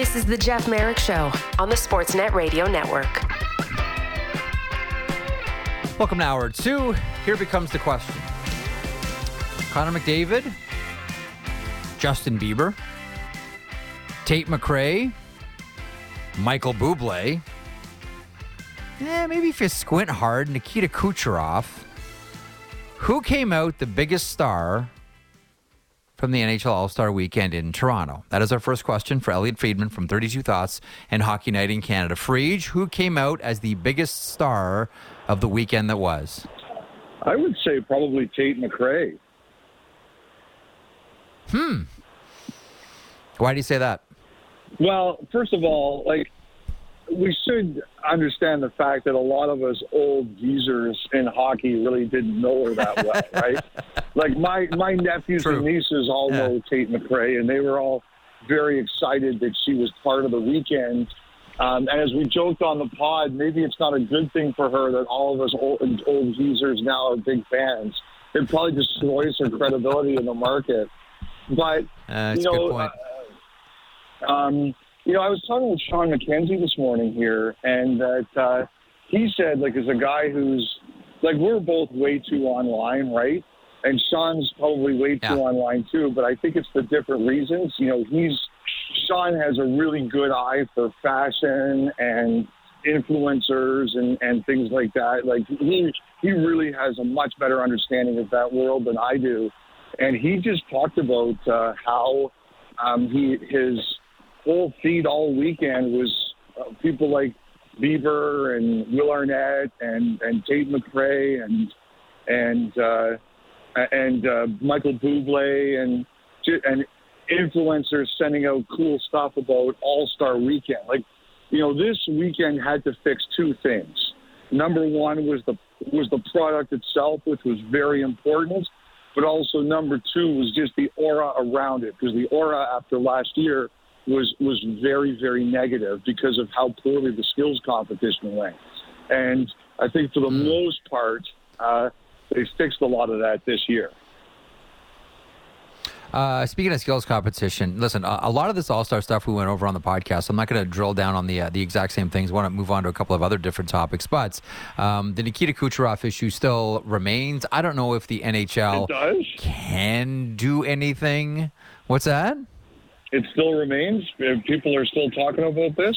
This is the Jeff Marek Show on the Sportsnet Radio Network. Welcome to hour two. Here becomes the question Connor McDavid, Justin Bieber, Tate McRae, Michael Bublé. Eh, maybe if you squint hard, Nikita Kucherov. Who came out the biggest star from the NHL All Star weekend in Toronto? That is our first question for Elliotte Friedman from 32 Thoughts and Hockey Night in Canada. Friedge, who came out as the biggest star of the weekend that was? I would say probably Tate McRae. Hmm. Why do you say that? Well, first of all, like we should understand the fact that a lot of us old geezers in hockey really didn't know her that well, right? Like my my nephews True. and nieces all Yeah. know Tate McRae, and they were all very excited that she was part of the weekend. Um, and as we joked on the pod, maybe it's not a good thing for her that all of us old, old geezers now are big fans. It probably destroys her credibility in the market. But Uh, you a know, good point. uh, um, you know, I was talking with Sean McKenzie this morning here, and that uh, he said, like, as a guy who's like, we're both way too online, right? And Sean's probably way too Yeah. online too, but I think it's for different reasons. You know, he's Sean has a really good eye for fashion and influencers and, and things like that. Like he he really has a much better understanding of that world than I do. And he just talked about uh, how um, he his whole feed all weekend was uh, people like Bieber and Will Arnett and and Tate McRae and and uh, and uh, Michael Bublé and and influencers sending out cool stuff about All Star Weekend. Like, you know, this weekend had to fix two things. Number one was the was the product itself, which was very important, but also number two was just the aura around it, because the aura after last year was was very very negative because of how poorly the skills competition went. And I think for the most part, uh, they fixed a lot of that this year. Uh, speaking of skills competition, listen, a, a lot of this All Star stuff we went over on the podcast. I'm not going to drill down on the uh, the exact same things. I want to move on to a couple of other different topics, but um, the Nikita Kucherov issue still remains. I don't know if the NHL can do anything. What's that? It still remains. People are still talking about this.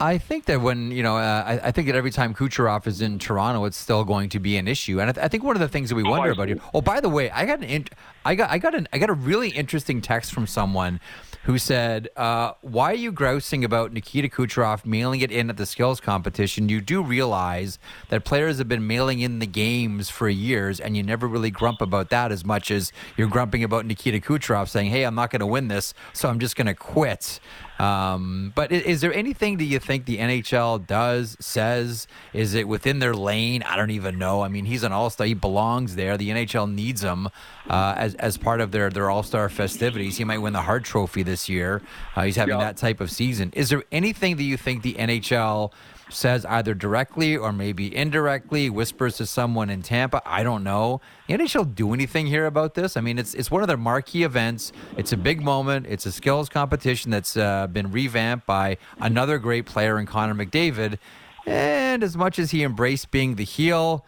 I think that when you know, uh, I, I think that every time Kucherov is in Toronto, it's still going to be an issue. And I, th- I think one of the things that we wonder about here. Oh, by the way, I got an, int- I got, I got an, I got a really interesting text from someone who said, uh, "Why are you grousing about Nikita Kucherov mailing it in at the skills competition? You do realize that players have been mailing in the games for years, and you never really grump about that as much as you're grumping about Nikita Kucherov saying, "Hey, I'm not going to win this, so I'm just going to quit." Um, but is, is there anything that you think the NHL does, says? Is it within their lane? I don't even know. I mean, he's an all star. He belongs there. The NHL needs him uh, as, as part of their, their all star festivities. He might win the Hart Trophy this year. Uh, he's having Yeah. that type of season. Is there anything that you think the NHL says either directly or maybe indirectly, whispers to someone in Tampa? I don't know. The NHL do anything here about this? I mean, it's it's one of their marquee events. It's a big moment. It's a skills competition that's uh, been revamped by another great player in Connor McDavid. And as much as he embraced being the heel,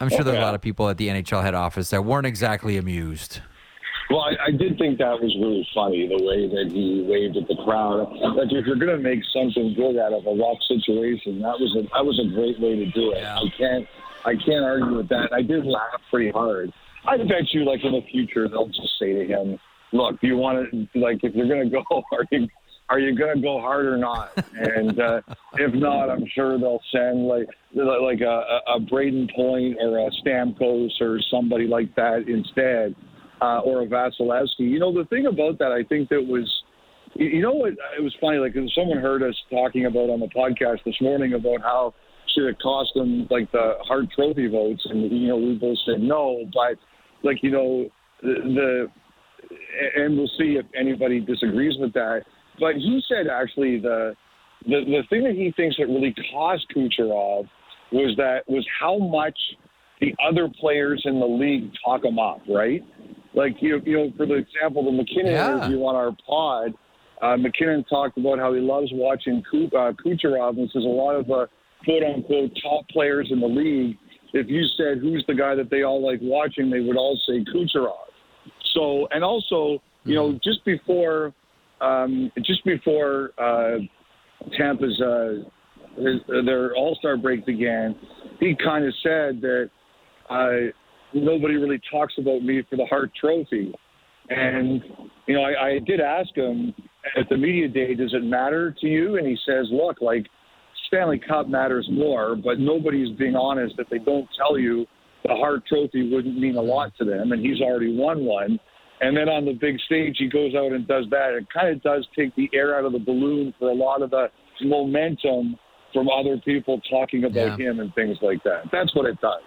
I'm sure there's a lot of people at the NHL head office that weren't exactly amused. Well, I, I did think that was really funny the way that he waved at the crowd. Like if you're going to make something good out of a rough situation, that was a that was a great way to do it. I can't I can't argue with that. I did laugh pretty hard. I bet you, like in the future, they'll just say to him, "Look, do you want to like if you're going to go, are you are you going to go hard or not?" And uh, if not, I'm sure they'll send like like a, a a Brayden Point or a Stamkos or somebody like that instead uh, or a Vasilevskiy. You know, the thing about that, I think that was, you know what, it was funny, like someone heard us talking about on the podcast this morning about how should it cost them like the Hart Trophy votes, and you know we both said no, but like you know the, the and we'll see if anybody disagrees with that. But he said actually the the the thing that he thinks that really cost Kucherov was that was how much the other players in the league talk him up, right? Like you, you know, for the example, the MacKinnon Yeah. interview on our pod, Uh, MacKinnon talked about how he loves watching Ku- uh, Kucherov, and says a lot of uh, quote unquote top players in the league. If you said who's the guy that they all like watching, they would all say Kucherov. So, and also, you know, just before, um, just before uh, Tampa's uh, his, their All Star break began, he kind of said that uh, nobody really talks about me for the Hart Trophy. And, you know, I, I did ask him at the media day, does it matter to you? And he says, look, like Stanley Cup matters more, but nobody's being honest if they don't tell you the Hart Trophy wouldn't mean a lot to them. And he's already won one. And then on the big stage, he goes out and does that. It kind of does take the air out of the balloon for a lot of the momentum from other people talking about Yeah. him and things like that. That's what it does.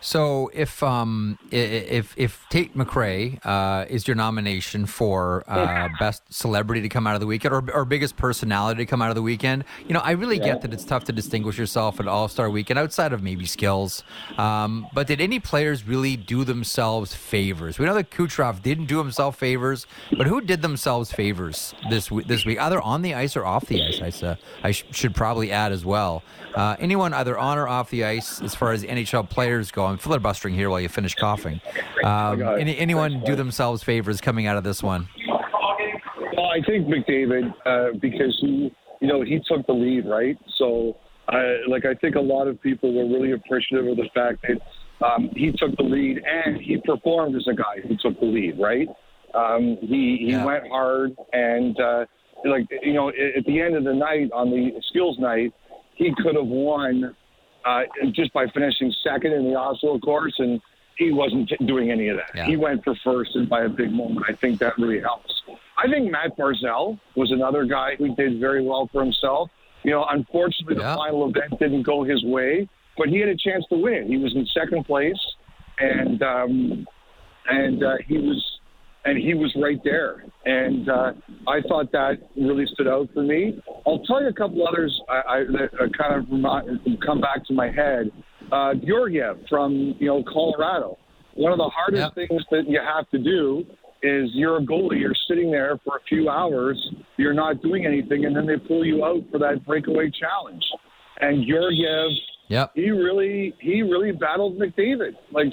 So if um i- i- if if Tate McRae uh, is your nomination for uh, best celebrity to come out of the weekend or, or biggest personality to come out of the weekend, you know I really Yeah. get that it's tough to distinguish yourself at All Star Weekend outside of maybe skills. Um, but did any players really do themselves favors? We know that Kucherov didn't do himself favors, but who did themselves favors this this week, either on the ice or off the ice? I sh- should probably add as well. Uh, anyone either on or off the ice, as far as NHL players go, I'm filibustering here while you finish coughing. Um, any, anyone do themselves favors coming out of this one? Well, I think McDavid, uh, because he, you know, he took the lead, right? So, uh, like, I think a lot of people were really appreciative of the fact that um, he took the lead and he performed as a guy who took the lead, right? Um, he he Yeah. went hard and, uh, like, you know, at the end of the night on the skills night, he could have won uh, just by finishing second in the Oslo course, and he wasn't t- doing any of that. Yeah. He went for first, and by a big moment, I think that really helps. I think Matt Barzal was another guy who did very well for himself. You know, unfortunately, Yeah. the final event didn't go his way, but he had a chance to win. He was in second place, and um, and uh, he was and he was right there. And uh, I thought that really stood out for me. I'll tell you a couple others I, I, that uh, kind of remind, come back to my head. Uh, Georgiev from you know Colorado. One of the hardest things that you have to do is you're a goalie. You're sitting there for a few hours. You're not doing anything, and then they pull you out for that breakaway challenge. And Georgiev Yep. he really he really battled McDavid. Like,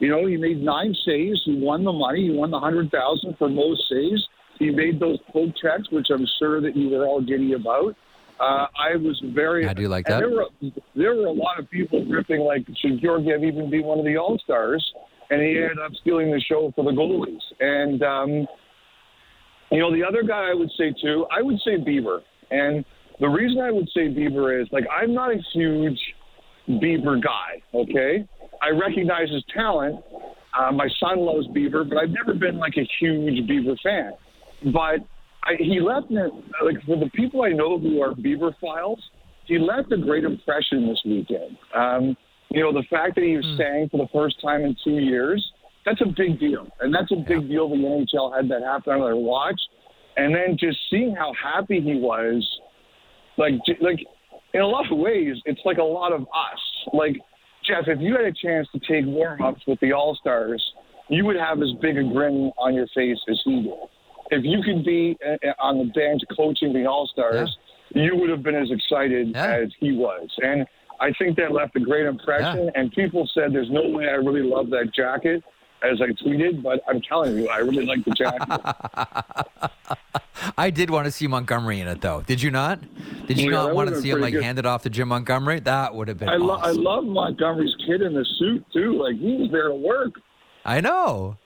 you know, he made nine saves. He won the money. He won the hundred thousand for most saves. He made those poke checks, which I'm sure that you were all giddy about. Uh, I was very. I do like that. There were there were a lot of people ripping like, should Georgiev even be one of the All Stars? And he ended up stealing the show for the goalies. And um, you know, the other guy I would say too, I would say Bieber. And the reason I would say Bieber is like I'm not a huge Bieber guy. Okay, I recognize his talent. Uh, my son loves Bieber, but I've never been like a huge Bieber fan. But I, he left me like for the people I know who are Bieber files. He left a great impression this weekend. Um, you know, the fact that he was sang for the first time in two years, that's a big deal. And that's a big deal the NHL had that happen on their watch. And then just seeing how happy he was, like, like in a lot of ways, it's like a lot of us. Like, Jeff, if you had a chance to take warm ups with the All Stars, you would have as big a grin on your face as he did. If you could be uh, uh, on the bench coaching the All Stars, you would have been as excited Yeah. as he was. And I think that left a great impression. Yeah. And people said, "There's no way I really love that jacket." As I tweeted, but I'm telling you, I really like the jacket. I did want to see Montgomery in it, though. Did you not? Did you Yeah, not want to see him like good. handed off to Jim Montgomery? That would have been. I, lo- I love Montgomery's kid in the suit too. Like he was there to work. I know.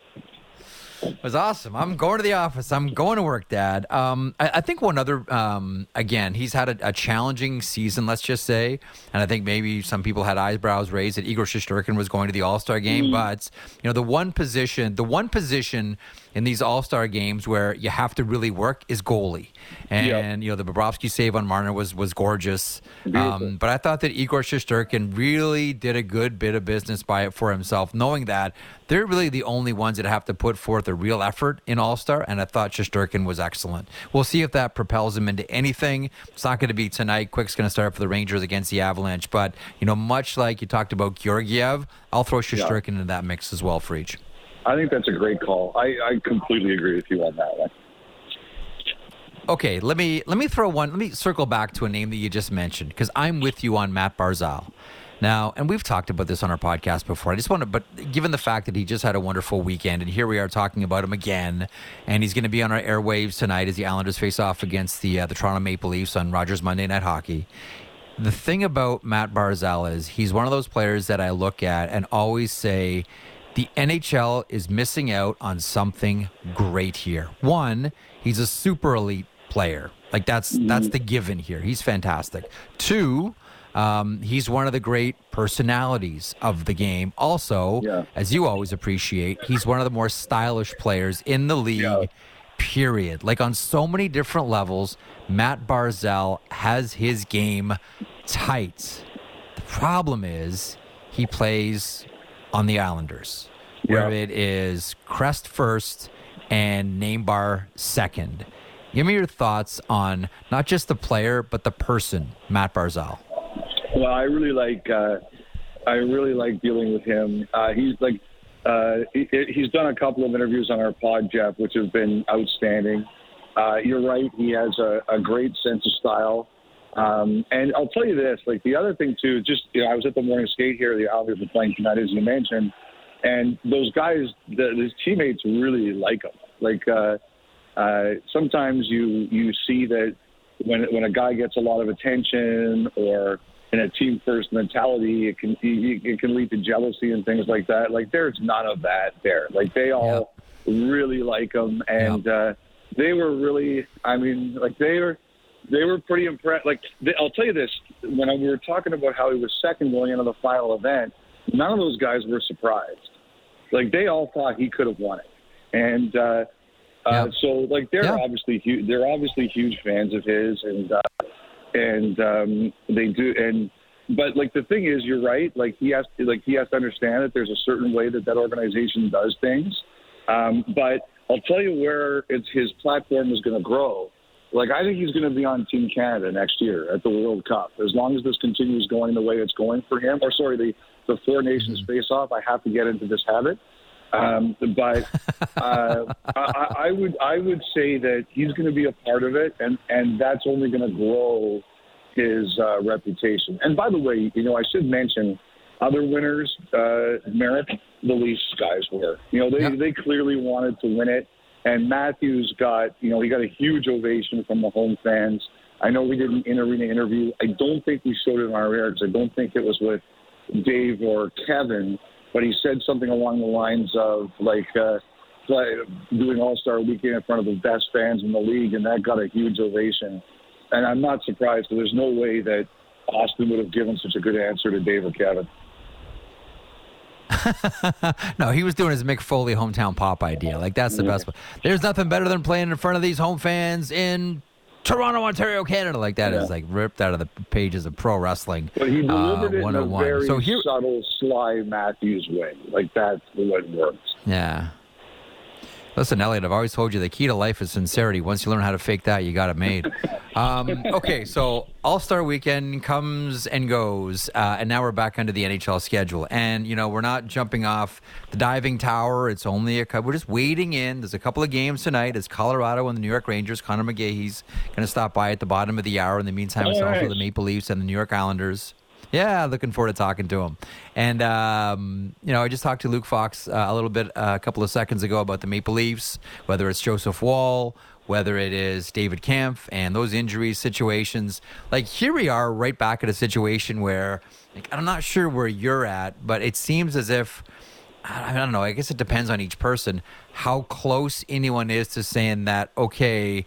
It was awesome. I'm going to the office. I'm going to work, Dad. Um, I, I think one other, um, again, he's had a, a challenging season, let's just say. And I think maybe some people had eyebrows raised that Igor Shesterkin was going to the All Star game. But, you know, the one position, the one position in these All Star games where you have to really work is goalie. And, you know, the Bobrovsky save on Marner was, was gorgeous. Um, but I thought that Igor Shesterkin really did a good bit of business by it for himself, knowing that they're really the only ones that have to put forth a real effort in All Star. And I thought Shesterkin was excellent. We'll see if that propels him into anything. It's not going to be tonight. Quick's going to start for the Rangers against the Avalanche. But, you know, much like you talked about Georgiev, I'll throw Shesterkin into that mix as well for each. I think that's a great call. I, I completely agree with you on that one. okay, let me let me throw one. Let me circle back to a name that you just mentioned because I'm with you on Matt Barzal. Now, and we've talked about this on our podcast before. I just want to, but given the fact that he just had a wonderful weekend, and here we are talking about him again, and he's going to be on our airwaves tonight as the Islanders face off against the uh, the Toronto Maple Leafs on Rogers Monday Night Hockey. The thing about Matt Barzal is he's one of those players that I look at and always say the NHL is missing out on something great here. One, he's a super elite player. Like that's that's the given here. He's fantastic. Two, um, he's one of the great personalities of the game. Also, Yeah. as you always appreciate, he's one of the more stylish players in the league. Yeah. Period. Like on so many different levels, Matt Barzal has his game tight. The problem is he plays on the Islanders, where it is crest first and name bar second. Give me your thoughts on not just the player, but the person, Matt Barzal. Well, I really like uh, I really like dealing with him. Uh, he's like uh, he, he's done a couple of interviews on our pod, Jeff, which have been outstanding. Uh, you're right; he has a, a great sense of style. Um, and I'll tell you this: like the other thing too, just you know, I was at the morning skate here. The Islanders were playing tonight, as you mentioned, and those guys, the, his teammates, really like him. Like uh, uh, sometimes you you see that when when a guy gets a lot of attention or in a team first mentality, it can it it can lead to jealousy and things like that. Like there's none of that there. Like they all really like him, and uh, they were really. I mean, like they were they were pretty impressed. Like they, I'll tell you this: when we were talking about how he was second going into the final event, none of those guys were surprised. Like they all thought he could have won it, and uh, uh, so like they're Yeah. obviously hu- they're obviously huge fans of his, and uh, and um, they do and. But like the thing is, you're right. Like he has to, like he has to understand that there's a certain way that that organization does things. Um, but I'll tell you where it's his platform is going to grow. Like I think he's going to be on Team Canada next year at the World Cup. As long as this continues going the way it's going for him, or sorry, the the Four Nations face off. I have to get into this habit. Um, but uh, I, I would I would say that he's going to be a part of it, and and that's only going to grow his uh, reputation. And by the way, you know, I should mention other winners. Uh, Marek, the Leafs guys were. You know, they Yeah. they clearly wanted to win it. And Matthews got, you know, he got a huge ovation from the home fans. I know we did an in arena interview. I don't think we showed it on our air because I don't think it was with Dave or Kevin, but he said something along the lines of like uh, doing All Star Weekend in front of the best fans in the league, and that got a huge ovation. And I'm not surprised. There's no way that Austin would have given such a good answer to Dave or Kevin. no, he was doing his Mick Foley hometown pop idea. Like that's the best. one. There's nothing better than playing in front of these home fans in Toronto, Ontario, Canada. Like that is Yeah. like ripped out of the pages of pro wrestling. But he delivered uh, it in a very So here, subtle, sly Matthews way. Like that's the way it works. yeah. Listen, Elliotte, I've always told you the key to life is sincerity. Once you learn how to fake that, you got it made. Um, okay, so All Star Weekend comes and goes, uh, and now we're back under the NHL schedule. And you know, we're not jumping off the diving tower. It's only a couple. We're just wading in. There's a couple of games tonight. It's Colorado and the New York Rangers. Connor McGahey's going to stop by at the bottom of the hour. In the meantime, it's also nice. the Maple Leafs and the New York Islanders. Yeah, looking forward to talking to him. And um, you know, I just talked to Luke Fox uh, a little bit uh, a couple of seconds ago about the Maple Leafs, whether it's Joseph Woll, whether it is David Kämpf, and those injury situations. Like here we are, right back at a situation where like, I'm not sure where you're at, but it seems as if. I don't know. I guess it depends on each person how close anyone is to saying that. Okay,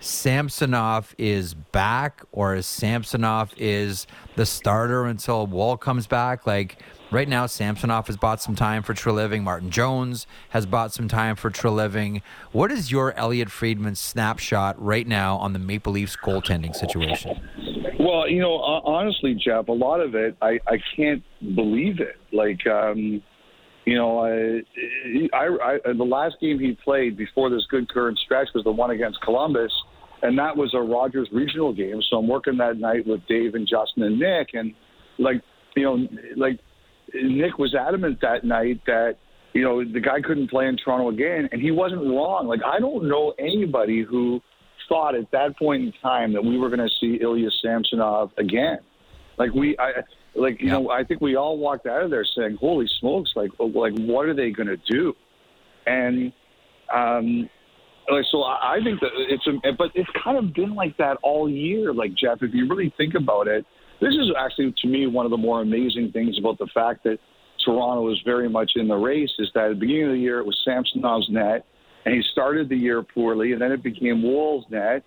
Samsonov is back, or is Samsonov is the starter until Woll comes back. Like right now, Samsonov has bought some time for Treliving. Martin Jones has bought some time for Treliving. What is your Elliotte Friedman snapshot right now on the Maple Leafs goaltending situation? Well, you know, honestly, Jeff, a lot of it, I, I can't believe it. Like, um, you know, I, I, I, the last game he played before this good current stretch was the one against Columbus, and that was a Rogers regional game. So I'm working that night with Dave and Justin and Nick, and like, you know, like Nick was adamant that night that you know the guy couldn't play in Toronto again, and he wasn't wrong. Like I don't know anybody who thought at that point in time that we were going to see Ilya Samsonov again. Like we, I, like you Yeah. know, I think we all walked out of there saying, "Holy smokes! Like, like what are they going to do?" And um, like, so I think that it's, a, but it's kind of been like that all year. Like Jeff, if you really think about it, this is actually to me one of the more amazing things about the fact that Toronto is very much in the race. Is that at the beginning of the year it was Samsonov's net, and he started the year poorly, and then it became Woll's net,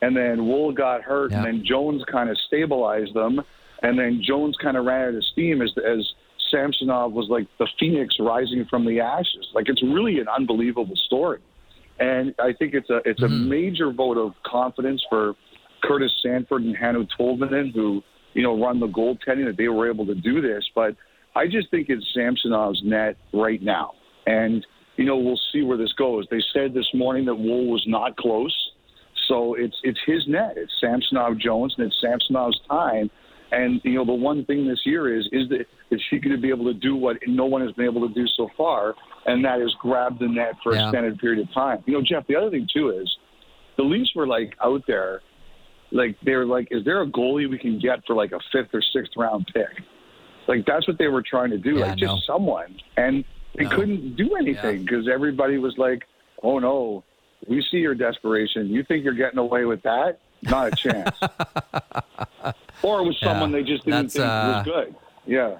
and then Wool got hurt, Yeah. and then Jones kind of stabilized them, and then Jones kind of ran out of steam as as Samsonov was like the phoenix rising from the ashes. Like it's really an unbelievable story, and I think it's a it's a mm-hmm. major vote of confidence for Curtis Sanford and Hannu Toivonen, who you know run the goaltending that they were able to do this. But I just think it's Samsonov's net right now, and you know we'll see where this goes. They said this morning that Woll was not close, so it's it's his net. It's Samsonov Jones, and it's Samsonov's time. And you know the one thing this year is is that is she going to be able to do what no one has been able to do so far, and that is grab the net for an extended period of time. You know, Jeff. The other thing too is the Leafs were like out there, like they were like, is there a goalie we can get for like a fifth or sixth round pick? Like that's what they were trying to do, Yeah, like just no. someone, and they No. couldn't do anything because everybody was like, oh no, we see your desperation. You think you're getting away with that? Not a chance. or it was someone Yeah, they just didn't think uh, was good. Yeah.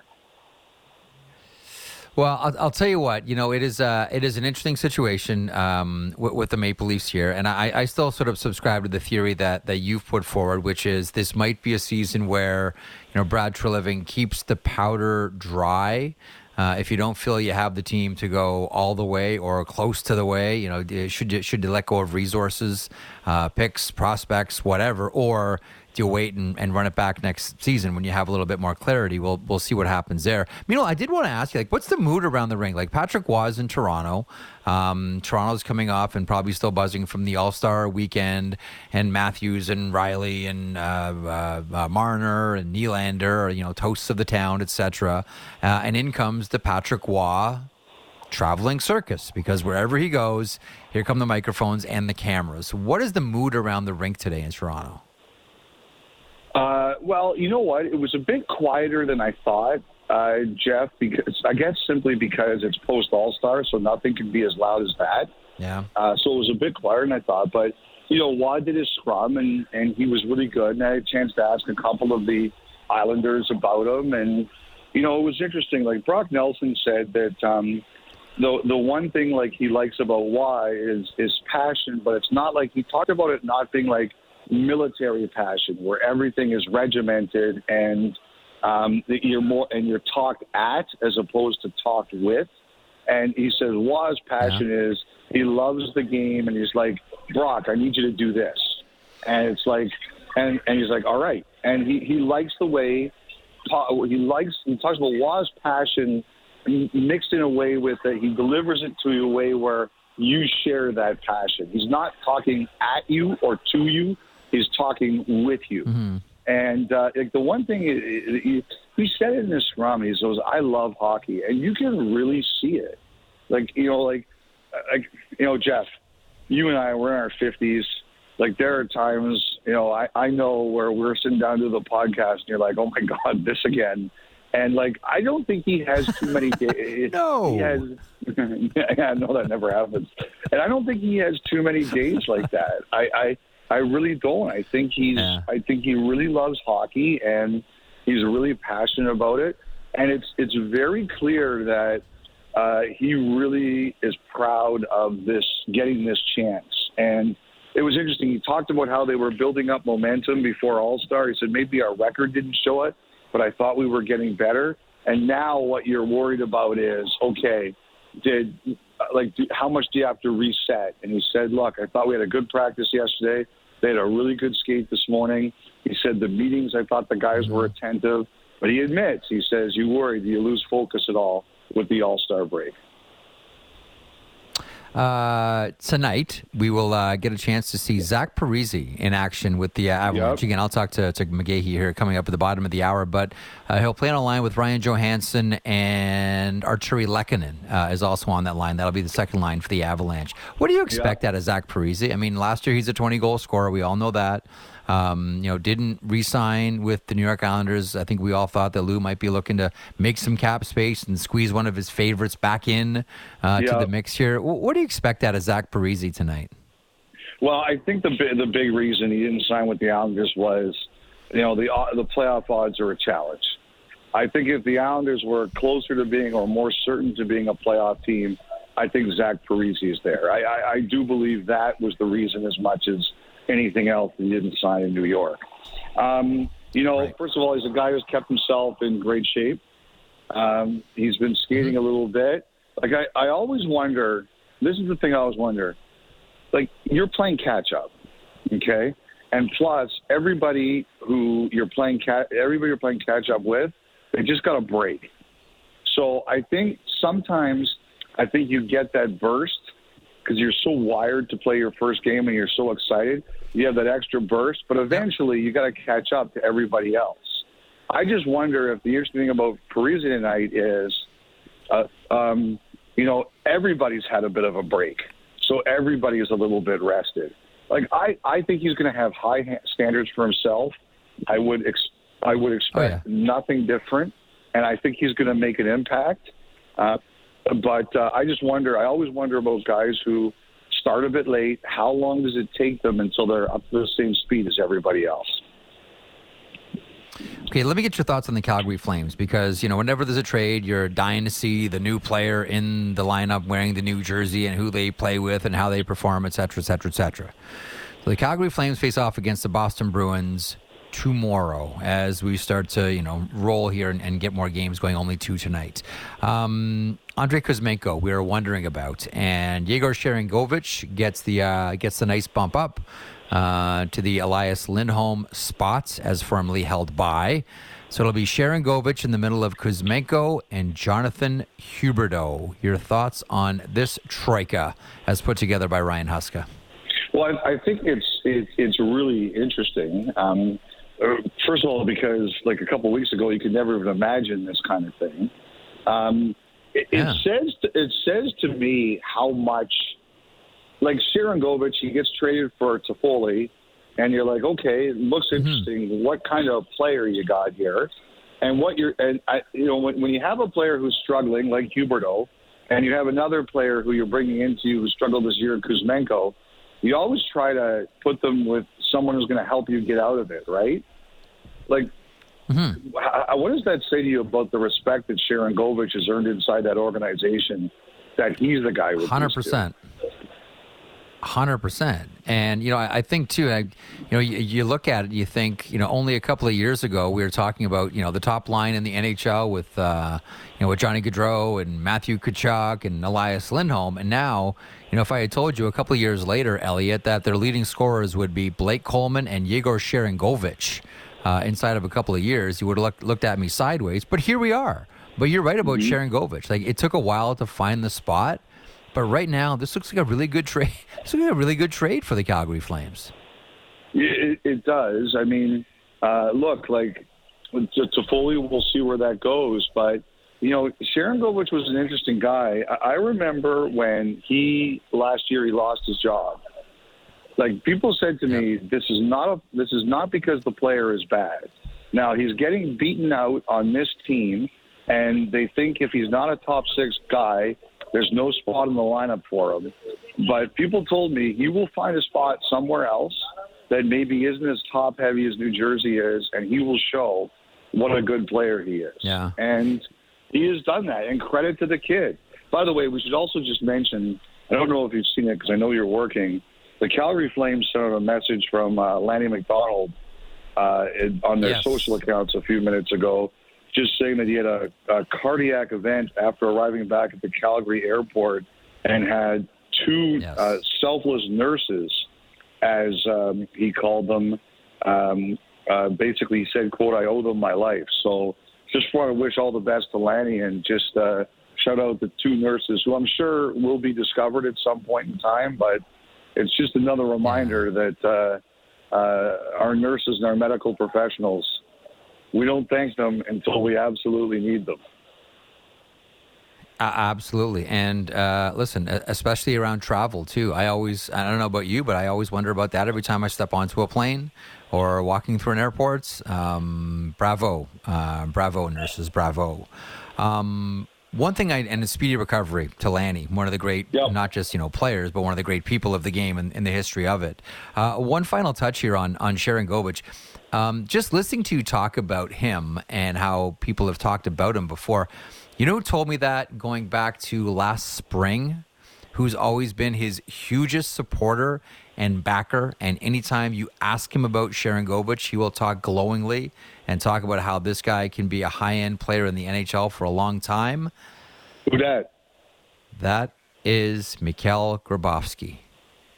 Well, I'll, I'll tell you what. You know, it is uh, it is an interesting situation um, with, with the Maple Leafs here, and I, I still sort of subscribe to the theory that that you've put forward, which is this might be a season where you know Brad Treliving keeps the powder dry. Uh, if you don't feel you have the team to go all the way or close to the way, you know, should you, should you let go of resources, uh, picks, prospects, whatever, or do you wait and, and run it back next season when you have a little bit more clarity? We'll we'll see what happens there. Meanwhile, I did want to ask you, like, what's the mood around the ring? Like Patrick was in Toronto. Um, Toronto's coming off and probably still buzzing from the All Star weekend, and Matthews and Rielly and uh, uh, uh, Marner and Nylander, you know, toasts of the town, etc. Uh, and in comes the Patrick Roy traveling circus because wherever he goes, here come the microphones and the cameras. What is the mood around the rink today in Toronto? Uh, well, you know what? It was a bit quieter than I thought, uh, Jeff. Because I guess simply because it's post All Star, so nothing can be as loud as that. Yeah. Uh, so it was a bit quieter than I thought. But you know, Roy did his scrum, and and he was really good. And I had a chance to ask a couple of the Islanders about him, and you know, it was interesting. Like Brock Nelson said that. Um, the the one thing like he likes about Roy is is passion, but it's not like he talked about it not being like military passion where everything is regimented and um, you're more and you're talked at as opposed to talked with. And he says Roy's passion is he loves the game and he's like Brock, I need you to do this, and it's like and and he's like all right, and he he likes the way he likes he talks about Roy's passion mixed in a way with that he delivers it to you a way where you share that passion. He's not talking at you or to you. He's talking with you. And uh, like the one thing he said in this scrum, he says, "I love hockey," and you can really see it. Like you know, like like you know, Jeff, you and I we're in our fifties. Like there are times, you know, I I know where we're sitting down to the podcast, and you're like, "Oh my God, this again." And like, I don't think he has too many days. No. he has. yeah, no, that never happens. And I don't think he has too many days like that. I, I, I really don't. I think he's. Yeah. I think he really loves hockey, and he's really passionate about it. And it's it's very clear that uh, he really is proud of this getting this chance. And it was interesting. He talked about how they were building up momentum before All Star. He said maybe our record didn't show it, but I thought we were getting better. And now what you're worried about is okay, did like do, how much do you have to reset? And he said, look, I thought we had a good practice yesterday. They had a really good skate this morning. He said the meetings, I thought the guys were mm-hmm. attentive. But he admits, he says, you worry, do you lose focus at all with the All Star break? Uh, tonight we will uh, get a chance to see Zach Parise in action with the uh, Avalanche. Yep. Again, I'll talk to, to McGahey here coming up at the bottom of the hour, but uh, he'll play on a line with Ryan Johansen and Artturi Lehkonen uh, is also on that line. That'll be the second line for the Avalanche. What do you expect out of Zach Parise? I mean, last year he's a 20 goal scorer. We all know that. Um, you know, didn't re-sign with the New York Islanders. I think we all thought that Lou might be looking to make some cap space and squeeze one of his favorites back in uh, to the mix here. W- what do you expect out of Zach Parise tonight? Well, I think the the big reason he didn't sign with the Islanders was, you know, the uh, the playoff odds are a challenge. I think if the Islanders were closer to being or more certain to being a playoff team, I think Zach Parise is there. I, I, I do believe that was the reason as much as anything else that he didn't sign in New York. Um, you know, Right. first of all, he's a guy who's kept himself in great shape. Um, he's been skating a little bit. Like I, I always wonder. This is the thing I always wonder. Like you're playing catch up, okay? And plus, everybody who you're playing cat, everybody you're playing catch up with, they just got a break. So I think sometimes I think you get that burst because you're so wired to play your first game and you're so excited. You have that extra burst, but eventually you got to catch up to everybody else. I just wonder if the interesting thing about Parise tonight is, uh, um, you know, everybody's had a bit of a break, so everybody is a little bit rested. Like I, I think he's going to have high ha- standards for himself. I would, ex- I would expect Oh, yeah. nothing different, and I think he's going to make an impact. Uh, but uh, I just wonder. I always wonder about guys who start a bit late. How long does it take them until they're up to the same speed as everybody else? Okay, let me get your thoughts on the Calgary Flames because you know whenever there's a trade, you're dying to see the new player in the lineup wearing the new jersey and who they play with and how they perform, et cetera, et cetera, et cetera. So the Calgary Flames face off against the Boston Bruins tomorrow as we start to you know roll here and, and get more games going. Only two tonight. Um, Andrei Kuzmenko, we were wondering about, and Yegor Sharangovich gets the uh, gets the nice bump up uh, to the Elias Lindholm spots as firmly held by. So it'll be Sharangovich in the middle of Kuzmenko and Jonathan Huberdeau. Your thoughts on this troika as put together by Ryan Huska? Well, I, I think it's it, it's really interesting. Um, first of all, because like a couple of weeks ago, you could never even imagine this kind of thing. Um, it, Yeah. it says to, it says to me how much, like Sharangovich, he gets traded for Toffoli, and you're like, okay, it looks interesting. What kind of player you got here? And what you're and I, you know when, when you have a player who's struggling like Huberdeau, and you have another player who you're bringing into who struggled this year, Kuzmenko, you always try to put them with someone who's going to help you get out of it, right? Like, mm-hmm. h- what does that say to you about the respect that Sharangovich has earned inside that organization? That he's the guy with Hundred these two? percent. Hundred percent, and you know, I, I think too. I, you know, you, you look at it, you think, you know, only a couple of years ago we were talking about, you know, the top line in the NHL with, uh, you know, with Johnny Gaudreau and Matthew Tkachuk and Elias Lindholm, and now, you know, if I had told you a couple of years later, Elliotte, that their leading scorers would be Blake Coleman and Yegor Sharangovich, uh, inside of a couple of years, you would have looked, looked at me sideways. But here we are. But you're right about Sharangovich. Like it took a while to find the spot. But right now, this looks like a really good trade. This looks like a really good trade for the Calgary Flames. It, it does. I mean, uh, look, like to, Toffoli, we'll see where that goes. But you know, Sharangovich was an interesting guy. I, I remember when he last year he lost his job. Like people said to me, this is not a, this is not because the player is bad. Now he's getting beaten out on this team, and they think if he's not a top six guy, there's no spot in the lineup for him. But people told me he will find a spot somewhere else that maybe isn't as top heavy as New Jersey is, and he will show what a good player he is. Yeah. And he has done that, and credit to the kid. By the way, we should also just mention I don't know if you've seen it because I know you're working. The Calgary Flames sent out a message from uh, Lanny McDonald uh, on their Yes. social accounts a few minutes ago, just saying that he had a, a cardiac event after arriving back at the Calgary airport and had two Yes. uh, selfless nurses, as um, he called them. Um, uh, basically, he said, "quote I owe them my life." So, just want to wish all the best to Lanny and just uh, shout out the two nurses who I'm sure will be discovered at some point in time, but it's just another reminder that uh, uh, our nurses and our medical professionals, we don't thank them until we absolutely need them. Uh, absolutely. And uh, listen, especially around travel, too. I always, I don't know about you, but I always wonder about that every time I step onto a plane or walking through an airport. Um, bravo. Uh, bravo, nurses. Bravo. Um, one thing I and a speedy recovery to Lanny, one of the great, yep. not just you know players, but one of the great people of the game and in, the history of it. Uh, one final touch here on on Sharangovich. Um, just listening to you talk about him and how people have talked about him before. You know who told me that going back to last spring? Who's always been his hugest supporter and backer. And anytime you ask him about Sharangovich, he will talk glowingly and talk about how this guy can be a high end player in the NHL for a long time. Who that? That is Mikhail Grabovski.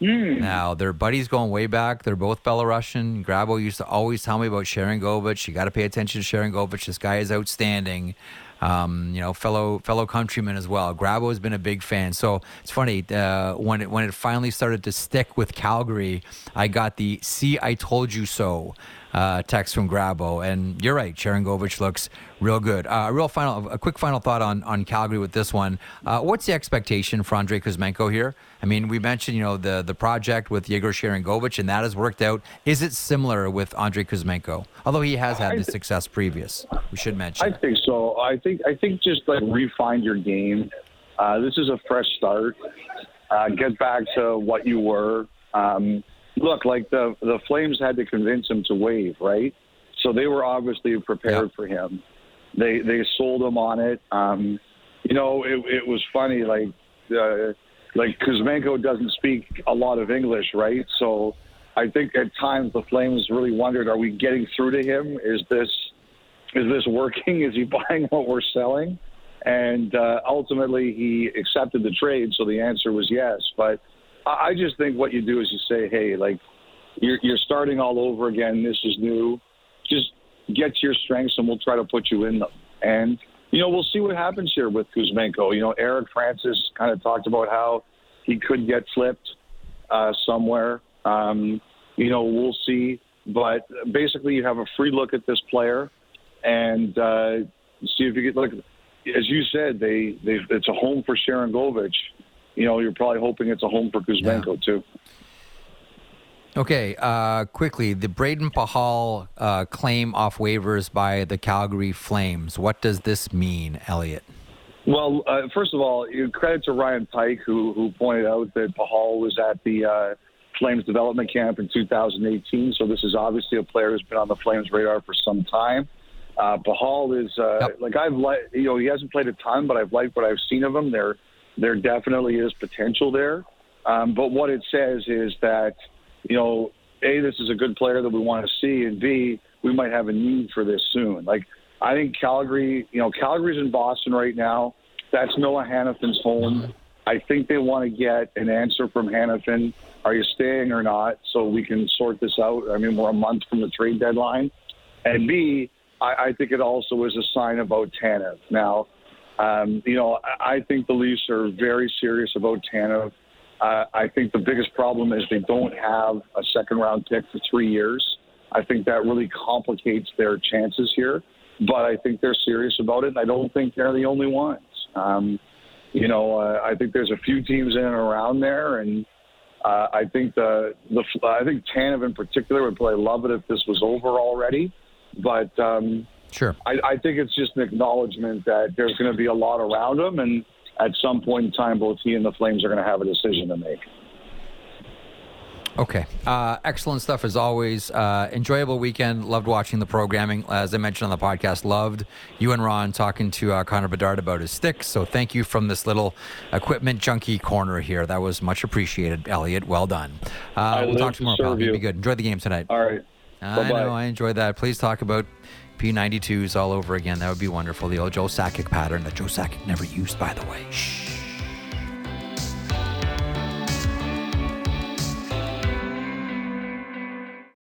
Mm. Now, their buddies going way back. They're both Belarusian. Grabo used to always tell me about Sharangovich. You got to pay attention to Sharangovich. This guy is outstanding um, you know, fellow fellow countrymen as well. Grabo has been a big fan. So it's funny uh, when it when it finally started to stick with Calgary, I got the "See, I told you so." uh, text from Grabo. And you're right, Sharangovich looks real good. Uh, a real final, a quick final thought on on Calgary with this one. Uh, what's the expectation for Andrei Kuzmenko here? I mean, we mentioned you know the the project with Yegor Sharangovich, and that has worked out. Is it similar with Andrei Kuzmenko? Although he has had the success previous, we should mention. I think so. I think I think just like refine your game. Uh, this is a fresh start. Uh, get back to what you were. Um, look, like the the Flames had to convince him to waive, right? So they were obviously prepared for him. They they sold him on it. Um, you know, it, it was funny, like uh, like Kuzmenko doesn't speak a lot of English, right? So I think at times the Flames really wondered, are we getting through to him? Is this is this working? Is he buying what we're selling? And uh, ultimately, he accepted the trade. So the answer was yes. But I just think what you do is you say, hey, like you're you're starting all over again. This is new. Just get to your strengths, and we'll try to put you in them. And you know, we'll see what happens here with Kuzmenko. You know, Eric Francis kind of talked about how he could get flipped uh, somewhere. Um, you know, we'll see. But basically, you have a free look at this player and uh, see if you get look. As you said, they they it's a home for Sharangovich you know, you're probably hoping it's a home for Kuzmenko yeah. too. Okay, uh, quickly, the Brayden Pachal uh, claim off waivers by the Calgary Flames. What does this mean, Elliotte? Well, uh, first of all, credit to Ryan Pike, who who pointed out that Pachal was at the uh, Flames development camp in 2018. So this is obviously a player who's been on the Flames radar for some time. Uh, Pachal is uh, yep. like I've liked, you know, he hasn't played a ton, but I've liked what I've seen of him. They're there definitely is potential there. Um, but what it says is that, you know, A, this is a good player that we want to see, and B, we might have a need for this soon. Like, I think Calgary, you know, Calgary's in Boston right now. That's Noah Hanifin's home. I think they want to get an answer from Hanifin. Are you staying or not? So we can sort this out. I mean, we're a month from the trade deadline. And B, I, I think it also is a sign about Tanev. Now, um, you know, I think the Leafs are very serious about Tanev. Uh, I think the biggest problem is they don't have a second round pick for three years. I think that really complicates their chances here. But I think they're serious about it, and I don't think they're the only ones. Um, you know, uh, I think there's a few teams in and around there, and uh, I think the the I think Tanev in particular would probably love it if this was over already. But um, Sure. I, I think it's just an acknowledgement that there's going to be a lot around him, and at some point in time, both he and the Flames are going to have a decision to make. Okay. Uh, excellent stuff as always. Uh, enjoyable weekend. Loved watching the programming. As I mentioned on the podcast, loved you and Ron talking to uh, Connor Bedard about his sticks. So thank you from this little equipment junkie corner here. That was much appreciated, Elliotte. Well done. Uh, we'll talk tomorrow, pal. You. Be good. Enjoy the game tonight. All right. I know. I enjoyed that. Please talk about P92s all over again. That would be wonderful. The old Joe Sakic pattern that Joe Sakic never used, by the way. Shh.